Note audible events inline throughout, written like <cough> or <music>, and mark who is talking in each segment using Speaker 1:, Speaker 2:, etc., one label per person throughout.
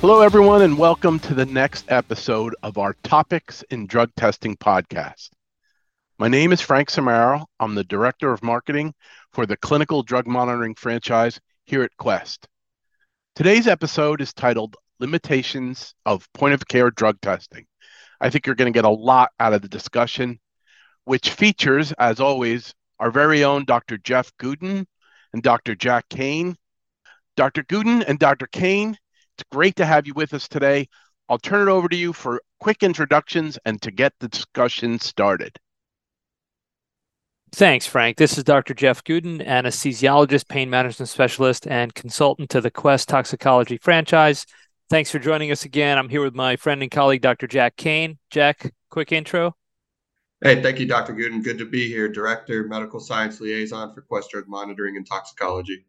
Speaker 1: Hello, everyone, and welcome to the next episode of our Topics in Drug Testing podcast. My name is Frank Samaro. I'm the Director of Marketing for the Clinical Drug Monitoring franchise here at Quest. Today's episode is titled Limitations of Point of Care Drug Testing. I think you're going to get a lot out of the discussion, which features, as always, our very own Dr. Jeff Gudin and Dr. Jack Kane. Dr. Gudin and Dr. Kane it's great to have you with us today. I'll turn it over to you for quick introductions and to get the discussion started.
Speaker 2: Thanks, Frank. This is Dr. Jeff Gudin, anesthesiologist, pain management specialist, and consultant to the Quest Toxicology franchise. Thanks for joining us again. I'm here with my friend and colleague, Dr. Jack Kane. Jack, quick intro.
Speaker 3: Hey, thank you, Dr. Gudin. Good to be here. Director, Medical Science Liaison for Quest Drug Monitoring and Toxicology.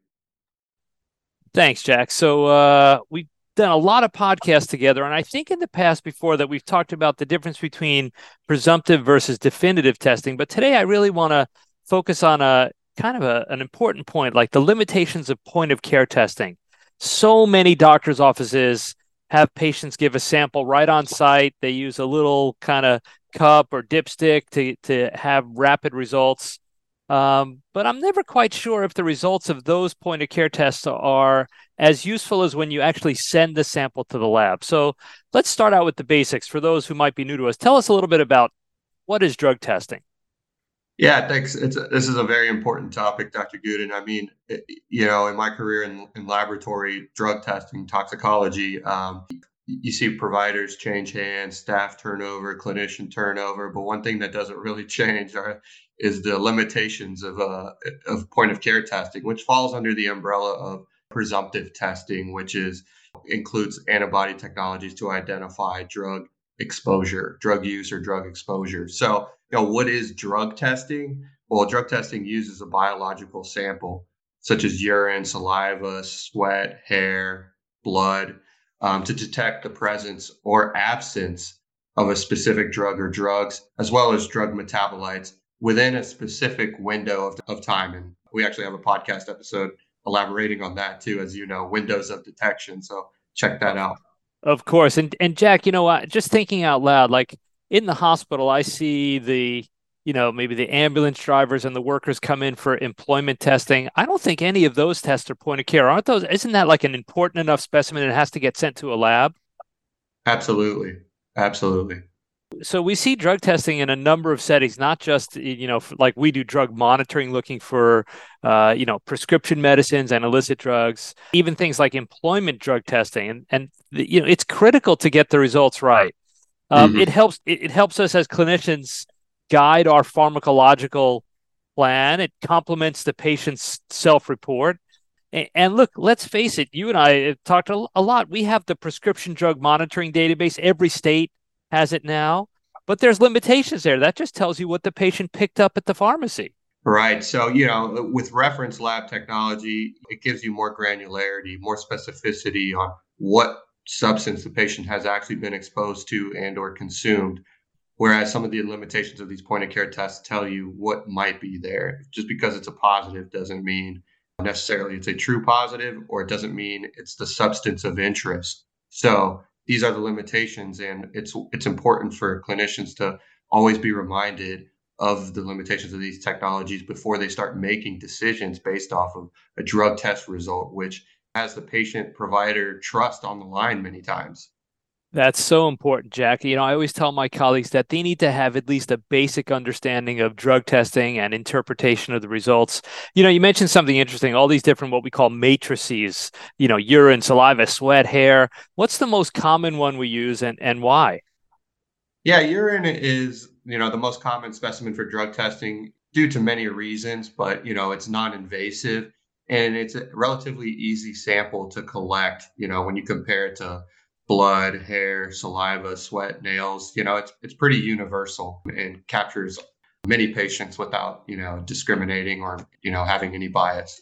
Speaker 2: Thanks, Jack. So uh, we done a lot of podcasts together, and I think in the past before that we've talked about the difference between presumptive versus definitive testing. But today I really want to focus on a kind of a, an important point, like the limitations of point of care testing. So many doctors' offices have patients give a sample right on site. They use a little kind of cup or dipstick to to have rapid results. Um, but I'm never quite sure if the results of those point of care tests are as useful as when you actually send the sample to the lab. So let's start out with the basics for those who might be new to us. Tell us a little bit about what is drug testing.
Speaker 3: Yeah, thanks. It's a, this is a very important topic, Dr. Gudin. I mean, it, you know, in my career in, in laboratory drug testing, toxicology, um, you see providers change hands, staff turnover, clinician turnover, but one thing that doesn't really <laughs> change are is the limitations of uh, of point of care testing, which falls under the umbrella of presumptive testing, which is includes antibody technologies to identify drug exposure, drug use or drug exposure. So, you know, what is drug testing? Well, drug testing uses a biological sample such as urine, saliva, sweat, hair, blood um, to detect the presence or absence of a specific drug or drugs, as well as drug metabolites within a specific window of, of time. And we actually have a podcast episode elaborating on that too, as you know, windows of detection. So check that out.
Speaker 2: Of course. And and Jack, you know? Just thinking out loud, like in the hospital, I see the you know maybe the ambulance drivers and the workers come in for employment testing. I don't think any of those tests are point of care. Aren't those isn't that like an important enough specimen it has to get sent to a lab?
Speaker 3: Absolutely. Absolutely.
Speaker 2: So we see drug testing in a number of settings, not just you know like we do drug monitoring, looking for uh, you know prescription medicines and illicit drugs, even things like employment drug testing, and and you know it's critical to get the results right. Um, mm-hmm. It helps it, it helps us as clinicians guide our pharmacological plan. It complements the patient's self-report. And look, let's face it, you and I have talked a lot. We have the prescription drug monitoring database. Every state has it now, but there's limitations there. That just tells you what the patient picked up at the pharmacy.
Speaker 3: Right. So, you know, with reference lab technology, it gives you more granularity, more specificity on what substance the patient has actually been exposed to and or consumed whereas some of the limitations of these point of care tests tell you what might be there. Just because it's a positive doesn't mean necessarily it's a true positive or it doesn't mean it's the substance of interest. So these are the limitations and it's it's important for clinicians to always be reminded of the limitations of these technologies before they start making decisions based off of a drug test result which has the patient provider trust on the line many times
Speaker 2: that's so important, Jack. You know, I always tell my colleagues that they need to have at least a basic understanding of drug testing and interpretation of the results. You know, you mentioned something interesting, all these different what we call matrices, you know, urine, saliva, sweat, hair. What's the most common one we use and, and why?
Speaker 3: Yeah, urine is, you know, the most common specimen for drug testing due to many reasons, but, you know, it's non invasive and it's a relatively easy sample to collect, you know, when you compare it to blood, hair, saliva, sweat, nails. You know, it's it's pretty universal and captures many patients without you know discriminating or you know having any bias.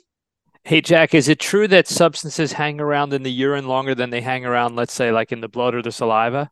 Speaker 2: Hey Jack, is it true that substances hang around in the urine longer than they hang around, let's say, like in the blood or the saliva?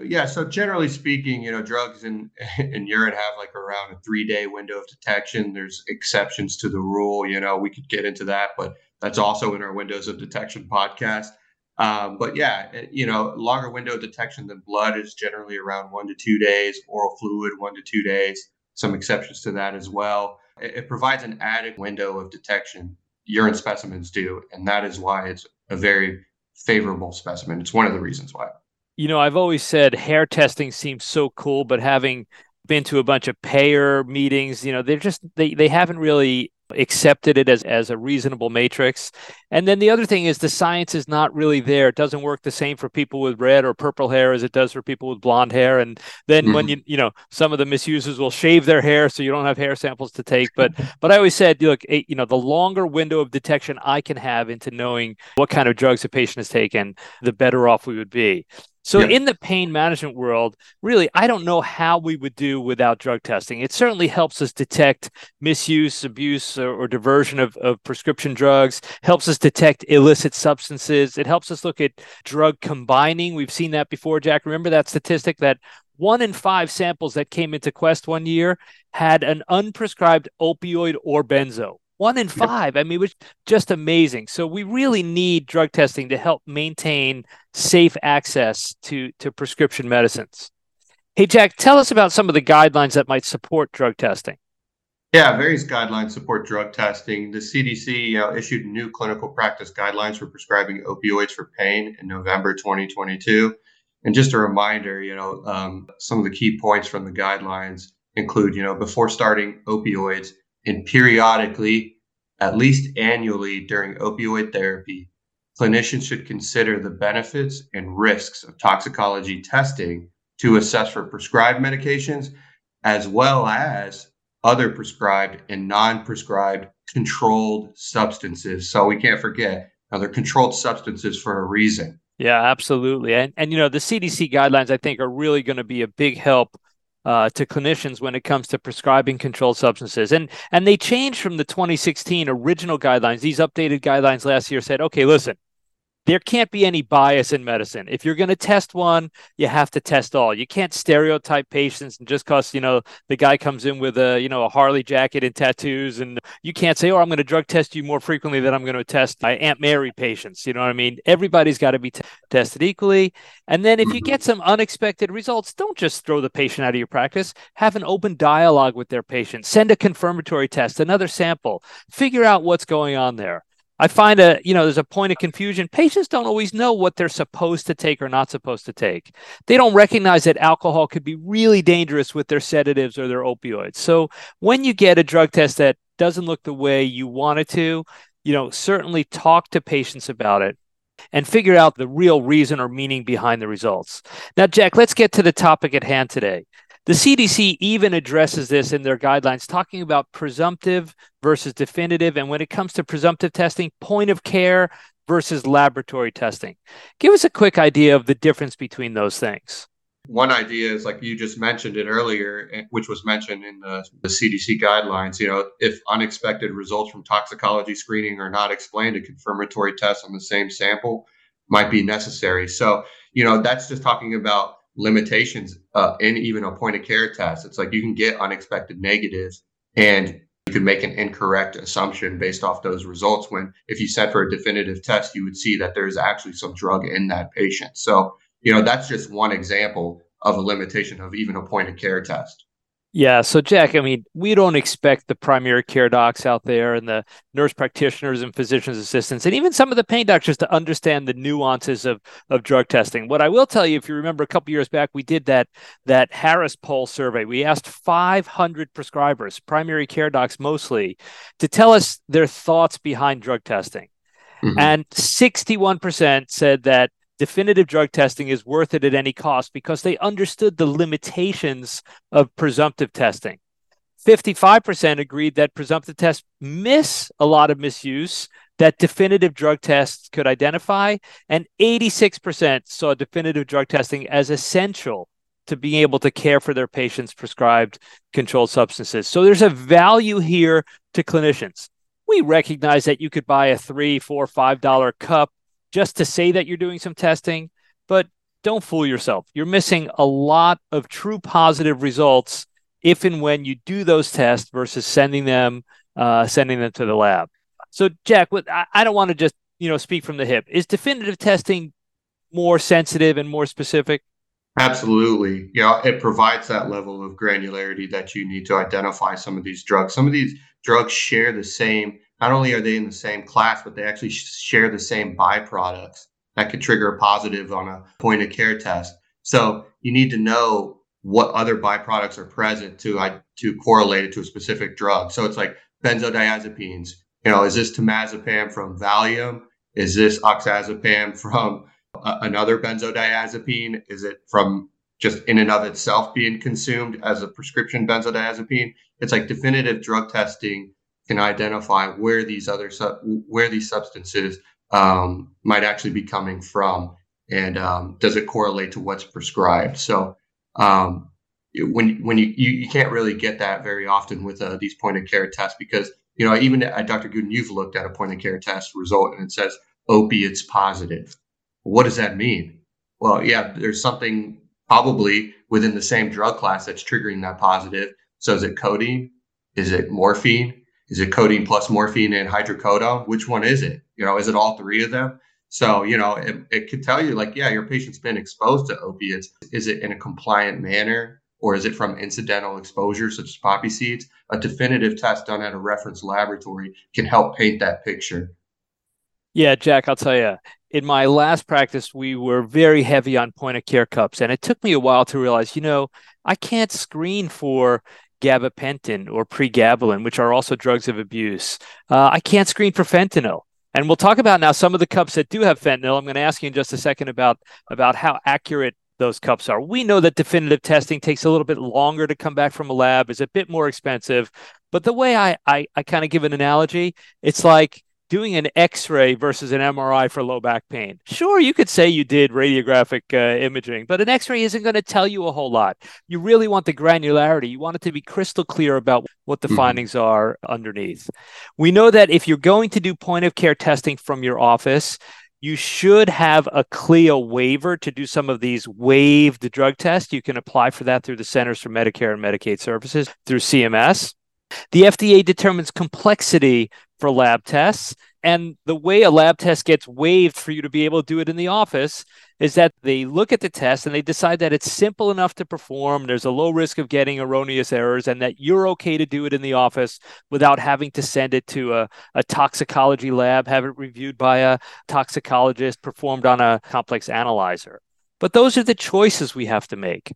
Speaker 3: Yeah, so generally speaking, you know, drugs in <laughs> in urine have like around a three day window of detection. There's exceptions to the rule. You know, we could get into that, but that's also in our windows of detection podcast. Um, but yeah, eh, you know, longer window detection than blood is generally around one to two days. Oral fluid, one to two days. Some exceptions to that as well. It, it provides an added window of detection. Urine specimens do, and that is why it's a very favorable specimen. It's one of the reasons why.
Speaker 2: You know, I've always said hair testing seems so cool, but having been to a bunch of payer meetings, you know, they're just they they haven't really accepted it as, as a reasonable matrix. And then the other thing is the science is not really there. It doesn't work the same for people with red or purple hair as it does for people with blonde hair. And then mm-hmm. when you you know some of the misusers will shave their hair so you don't have hair samples to take. But <laughs> but I always said, look, you know, the longer window of detection I can have into knowing what kind of drugs a patient has taken, the better off we would be. So yeah. in the pain management world, really, I don't know how we would do without drug testing. It certainly helps us detect misuse, abuse, or, or, diversion of, of prescription drugs, helps us detect illicit substances. It helps us look at drug combining. We've seen that before, Jack. Remember that statistic that one in five samples that came into Quest one year had an unprescribed opioid or benzo. One in five. I mean, it was just amazing. So we really need drug testing to help maintain safe access to, to prescription medicines. Hey, Jack, tell us about some of the guidelines that might support drug testing.
Speaker 3: Yeah, various guidelines support drug testing. The CDC know, issued new clinical practice guidelines for prescribing opioids for pain in November 2022. And just a reminder, you know, um, some of the key points from the guidelines include, you know, before starting opioids, and periodically, at least annually during opioid therapy, clinicians should consider the benefits and risks of toxicology testing to assess for prescribed medications as well as other prescribed and non-prescribed controlled substances. So we can't forget now they're controlled substances for a reason.
Speaker 2: Yeah, absolutely. And and you know, the CDC guidelines I think are really going to be a big help uh, to clinicians when it comes to prescribing controlled substances. And and they changed from the 2016 original guidelines. These updated guidelines last year said, okay, listen, there can't be any bias in medicine. If you're going to test one, you have to test all. You can't stereotype patients and just because you know the guy comes in with a you know a Harley jacket and tattoos, and you can't say, "Oh, I'm going to drug test you more frequently than I'm going to test my Aunt Mary patients." You know what I mean? Everybody's got to be t- tested equally. And then if you get some unexpected results, don't just throw the patient out of your practice. Have an open dialogue with their patient. Send a confirmatory test, another sample. Figure out what's going on there. I find a you know there's a point of confusion. Patients don't always know what they're supposed to take or not supposed to take. They don't recognize that alcohol could be really dangerous with their sedatives or their opioids. So when you get a drug test that doesn't look the way you want it to, you know, certainly talk to patients about it and figure out the real reason or meaning behind the results. Now, Jack, let's get to the topic at hand today. The CDC even addresses this in their guidelines, talking about presumptive versus definitive. And when it comes to presumptive testing, point of care versus laboratory testing. Give us a quick idea of the difference between those things.
Speaker 3: One idea is like you just mentioned it earlier, eh, which was mentioned in the, the CDC guidelines. You know, if unexpected results from toxicology screening are not explained, a confirmatory test on the same sample might be necessary. So, you know, that's just talking about limitations uh, in even a point of care test. It's like you can get unexpected negatives and you could make an incorrect assumption based off those results when if you sent for a definitive test, you would see that there's actually some drug in that patient. So, you know, that's just one example of a limitation of even a point of care test.
Speaker 2: Yeah. So, Jack, I mean, we don't expect the primary care docs out there and the nurse practitioners and physician's assistants and even some of the pain doctors to understand the nuances of, of drug testing. What I will tell you, if you remember a couple years back, we did that, that Harris poll survey. We asked 500 prescribers, primary care docs mostly, to tell us their thoughts behind drug testing. Mm-hmm. And 61% said that definitive drug testing is worth it at any cost because they understood the limitations of presumptive testing. 55% agreed that presumptive tests miss a lot of misuse that definitive drug tests could identify, and 86% saw definitive drug testing as essential to being able to care for their patients' prescribed controlled substances. So there's a value here to clinicians. We recognize that you could buy a three, four, five dollar cup just to say that you're doing some testing, but don't fool yourself. You're missing a lot of true positive results if and when you do those tests versus sending them uh, sending them to the lab. So, Jack, I don't want to just you know, speak from the hip. Is definitive testing more sensitive and more specific?
Speaker 3: Absolutely. Yeah, it provides that level of granularity that you need to identify some of these drugs. Some of these drugs share the same, not only are they in the same class, but they actually share the same byproducts that could trigger a positive on a point of care test. So you need to know what other byproducts are present to to correlate it to a specific drug. So it's like benzodiazepines. You know, is this temazepam from Valium? Is this oxazepam from another benzodiazepine? Is it from just in and of itself being consumed as a prescription benzodiazepine? It's like definitive drug testing can identify where these other where these substances um, might actually be coming from, and um, does it correlate to what's prescribed? So um, when when you, you, you can't really get that very often with uh, these point of care tests because you know even at Dr. Gudin, you've looked at a point of care test result and it says opiates positive what does that mean? Well, yeah, there's something probably within the same drug class that's triggering that positive. So is it codeine? Is it morphine? Is it codeine plus morphine and hydrocodone? Which one is it? You know, is it all three of them? So, you know, it, it could tell you like, yeah, your patient's been exposed to opiates. Is it in a compliant manner or is it from incidental exposure such as poppy seeds? A definitive test done at a reference laboratory can help paint that picture.
Speaker 2: Yeah, Jack, I'll tell you, in my last practice, we were very heavy on point of care cups. And it took me a while to realize, you know, I can't screen for gabapentin or pregabalin, which are also drugs of abuse. Uh, I can't screen for fentanyl. And we'll talk about now some of the cups that do have fentanyl. I'm going to ask you in just a second about, about how accurate those cups are. We know that definitive testing takes a little bit longer to come back from a lab, is a bit more expensive. But the way I, I, I kind of give an analogy, it's like doing an x-ray versus an mri for low back pain sure you could say you did radiographic uh, imaging but an x-ray isn't going to tell you a whole lot you really want the granularity you want it to be crystal clear about what the mm-hmm. findings are underneath we know that if you're going to do point of care testing from your office you should have a CLIA waiver to do some of these waived drug tests. You can apply for that through the Centers for Medicare and Medicaid Services through CMS. The FDA determines complexity for lab tests. And the way a lab test gets waived for you to be able to do it in the office is that they look at the test and they decide that it's simple enough to perform. There's a low risk of getting erroneous errors, and that you're okay to do it in the office without having to send it to a, a toxicology lab, have it reviewed by a toxicologist, performed on a complex analyzer. But those are the choices we have to make.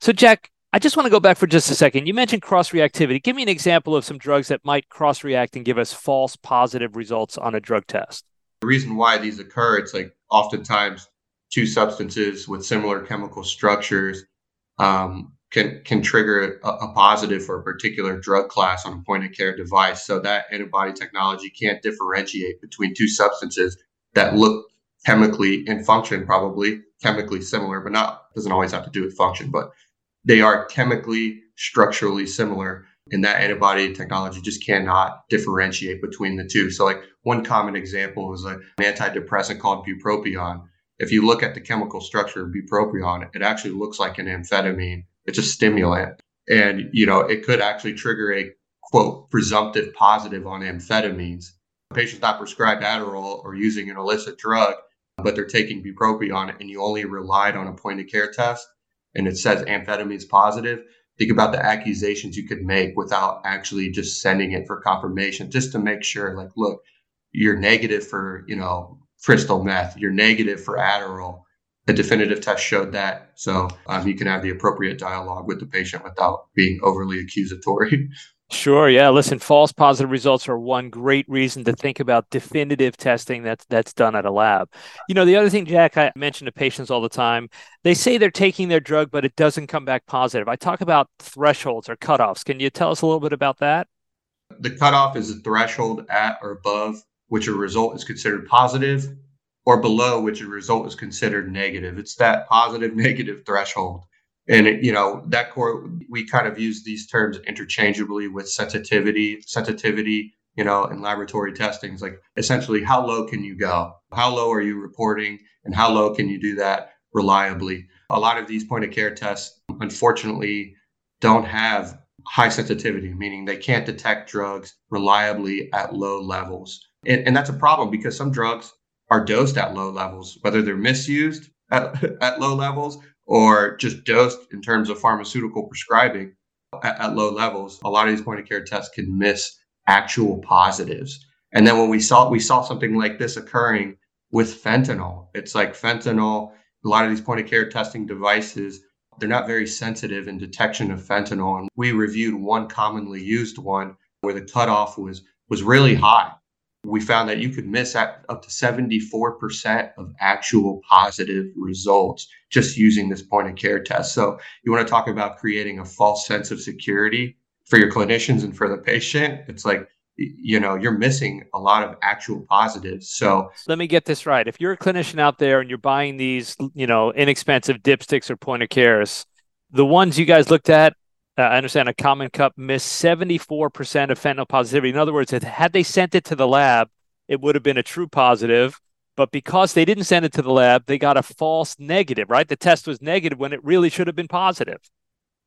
Speaker 2: So, Jack, I just want to go back for just a second. You mentioned cross reactivity. Give me an example of some drugs that might cross react and give us false positive results on a drug test.
Speaker 3: The reason why these occur, it's like oftentimes two substances with similar chemical structures um, can can trigger a, a, positive for a particular drug class on a point of care device. So that antibody technology can't differentiate between two substances that look chemically and function probably chemically similar, but not doesn't always have to do with function, but they are chemically, structurally similar. And that antibody technology just cannot differentiate between the two. So, like one common example is an antidepressant called bupropion. If you look at the chemical structure of bupropion, it actually looks like an amphetamine. It's a stimulant. And, you know, it could actually trigger a quote presumptive positive on amphetamines. A patient's not prescribed Adderall or using an illicit drug, but they're taking bupropion and you only relied on a point of care test and it says amphetamines positive, think about the accusations you could make without actually just sending it for confirmation, just to make sure, like, look, you're negative for, you know, crystal meth, you're negative for Adderall. A definitive test showed that. So um, you can have the appropriate dialogue with the patient without being overly accusatory. <laughs>
Speaker 2: Sure. Yeah. Listen, false positive results are one great reason to think about definitive testing that's that's done at a lab. You know, the other thing, Jack, I mention to patients all the time, they say they're taking their drug, but it doesn't come back positive. I talk about thresholds or cutoffs. Can you tell us a little bit about that?
Speaker 3: The cutoff is a threshold at or above which a result is considered positive, or below which a result is considered negative. It's that positive <laughs> negative threshold and it, you know that core we kind of use these terms interchangeably with sensitivity sensitivity you know in laboratory testing like essentially how low can you go how low are you reporting and how low can you do that reliably a lot of these point of care tests unfortunately don't have high sensitivity, meaning they can't detect drugs reliably at low levels. And, and that's a problem because some drugs are dosed at low levels, whether they're misused at, <laughs> at low levels or just dosed in terms of pharmaceutical prescribing at, at low levels. A lot of these point of care tests can miss actual positives. And then when we saw we saw something like this occurring with fentanyl, it's like fentanyl. A lot of these point of care testing devices they're not very sensitive in detection of fentanyl. And we reviewed one commonly used one where the cutoff was was really high. We found that you could miss up to 74% of actual positive results just using this point of care test. So you want to talk about creating a false sense of security for your clinicians and for the patient. It's like you know you're missing a lot of actual positives so
Speaker 2: let me get this right if you're a clinician out there and you're buying these you know inexpensive dipsticks or point of cares the ones you guys looked at uh, i understand a common cup missed 74% of fentanyl positivity in other words had they sent it to the lab it would have been a true positive but because they didn't send it to the lab they got a false negative right the test was negative when it really should have been positive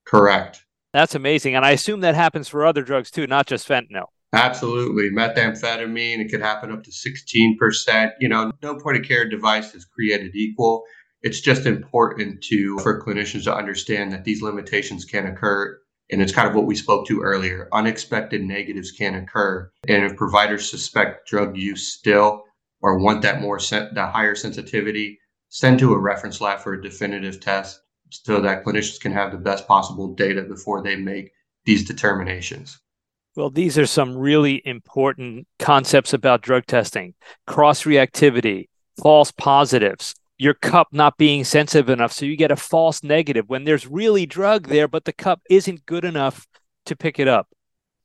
Speaker 3: correct
Speaker 2: that's amazing and i assume that happens for other drugs too not just fentanyl
Speaker 3: Absolutely. Methamphetamine, it could happen up to 16%. You know, no point of care device is created equal. It's just important to for clinicians to understand that these limitations can occur. And it's kind of what we spoke to earlier. Unexpected negatives can occur. And if providers suspect drug use still or want that more sen- the higher sensitivity, send to a reference lab for a definitive test so that clinicians can have the best possible data before they make these determinations.
Speaker 2: Well, these are some really important concepts about drug testing cross reactivity, false positives, your cup not being sensitive enough. So you get a false negative when there's really drug there, but the cup isn't good enough to pick it up.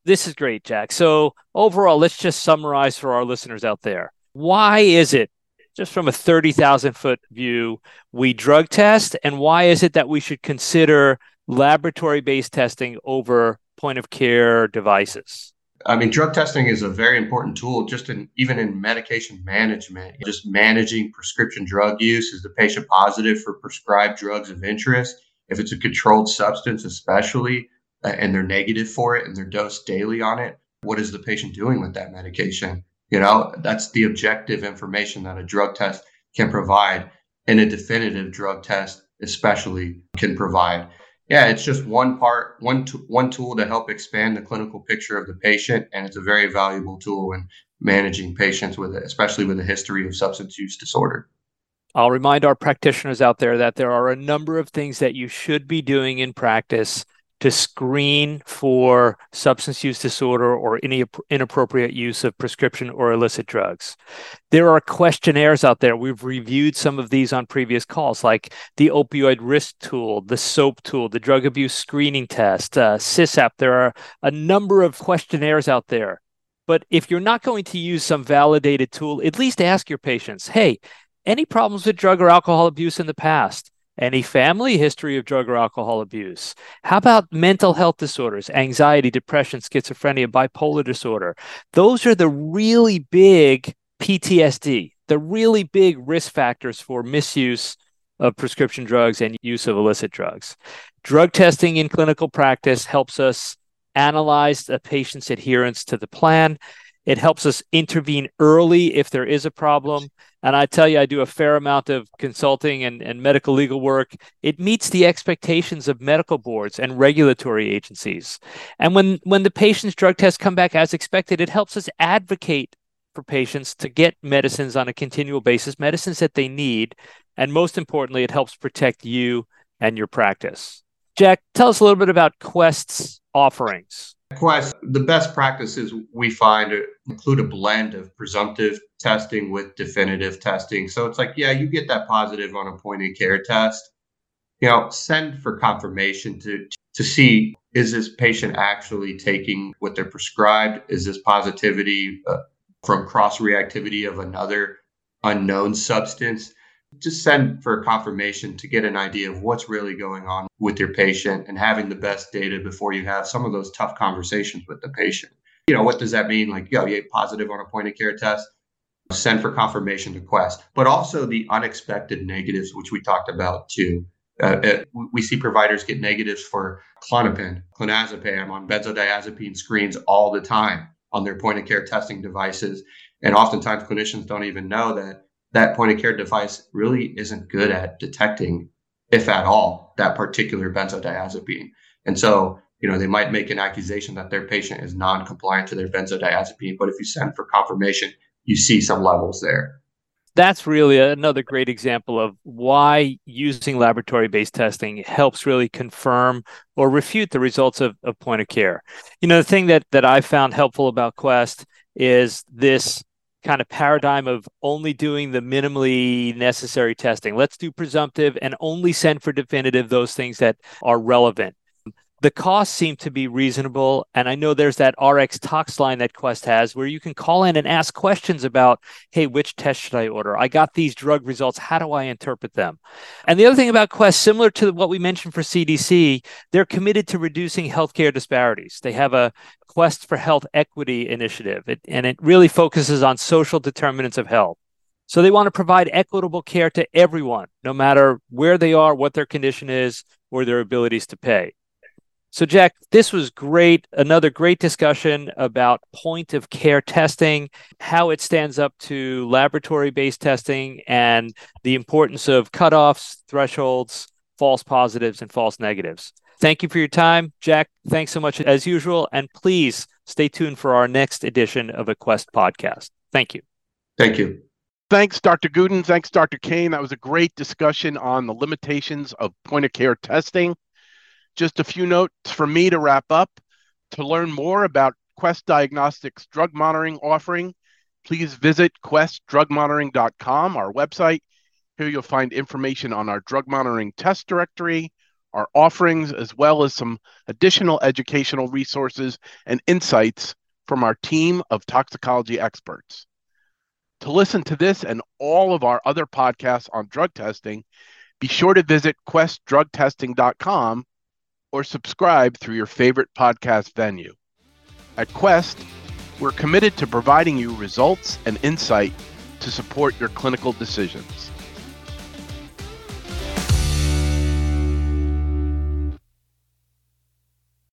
Speaker 2: This is great, Jack. So, overall, let's just summarize for our listeners out there. Why is it, just from a 30,000 foot view, we drug test? And why is it that we should consider laboratory based testing over point of care devices?
Speaker 3: I mean, drug testing is a very important tool, just in even in medication management. Just managing prescription drug use is the patient positive for prescribed drugs of interest. If it's a controlled substance, especially, uh, and they're negative for it and they're dosed daily on it, what is the patient doing with that medication? You know, that's the objective information that a drug test can provide, and a definitive drug test, especially, can provide yeah, it's just one part, one one tool to help expand the clinical picture of the patient, and it's a very valuable tool in managing patients with, it especially with a history of substance use disorder.
Speaker 2: I'll remind our practitioners out there that there are a number of things that you should be doing in practice to screen for substance use disorder or any inappropriate use of prescription or illicit drugs. There are questionnaires out there. We've reviewed some of these on previous calls, like the opioid risk tool, the SOAP tool, the drug abuse screening test, uh, SYSAP. There are a number of questionnaires out there. But if you're not going to use some validated tool, at least ask your patients, hey, any problems with drug or alcohol abuse in the past? Any family history of drug or alcohol abuse? How about mental health disorders, anxiety, depression, schizophrenia, bipolar disorder? Those are the really big PTSD, the really big risk factors for misuse of prescription drugs and use of illicit drugs. Drug testing in clinical practice helps us analyze a patient's adherence to the plan. It helps us intervene early if there is a problem. And I tell you, I do a fair amount of consulting and, and medical legal work. It meets the expectations of medical boards and regulatory agencies. And when, when the patient's drug tests come back as expected, it helps us advocate for patients to get medicines on a continual basis, medicines that they need. And most importantly, it helps protect you and your practice. Jack, tell us a little bit about Quest's offerings.
Speaker 3: Quest, the best practices we find include a blend of presumptive testing with definitive testing. So it's like, yeah, you get that positive on a point of care test. You know, send for confirmation to to see is this patient actually taking what they're prescribed? Is this positivity uh, from cross reactivity of another unknown substance? Just send for confirmation to get an idea of what's really going on with your patient and having the best data before you have some of those tough conversations with the patient. You know, what does that mean? Like, yo, you positive on a point of care test, send for confirmation to Quest, but also the unexpected negatives, which we talked about too. Uh, it, we see providers get negatives for Klonopin, clonazepam on benzodiazepine screens all the time on their point of care testing devices. And oftentimes clinicians don't even know that that point of care device really isn't good at detecting, if at all, that particular benzodiazepine. And so, you know, they might make an accusation that their patient is non compliant to their benzodiazepine, but if you send for confirmation, you see some levels there
Speaker 2: that's really another great example of why using laboratory based testing helps really confirm or refute the results of, of point of care. You know, the thing that, that I found helpful about Quest is this kind of paradigm of only doing the minimally necessary testing. Let's do presumptive and only send for definitive those things that are relevant the costs seem to be reasonable. And I know there's that RX Tox line that Quest has where you can call in and ask questions about, hey, which test should I order? I got these drug results. How do I interpret them? And the other thing about Quest, similar to what we mentioned for CDC, they're committed to reducing healthcare disparities. They have a Quest for Health Equity initiative, it, and it really focuses on social determinants of health. So they want to provide equitable care to everyone, no matter where they are, what their condition is, or their abilities to pay. So, Jack, this was great. Another great discussion about point of care testing, how it stands up to laboratory based testing, and the importance of cutoffs, thresholds, false positives, and false negatives. Thank you for your time. Jack, thanks so much as usual. And please stay tuned for our next edition of a Quest podcast. Thank you.
Speaker 3: Thank you.
Speaker 1: Thanks, Dr. Gudin. Thanks, Dr. Kane. That was a great discussion on the limitations of point of care testing just a few notes for me to wrap up. To learn more about Quest Diagnostics drug monitoring offering, please visit questdrugmonitoring.com, our website. Here you'll find information on our drug monitoring test directory, our offerings, as well as some additional educational resources and insights from our team of toxicology experts. To listen to this and all of our other podcasts on drug testing, be sure to visit questdrugtesting.com or subscribe through your favorite podcast venue. At Quest, we're committed to providing you results and insight to support your clinical decisions.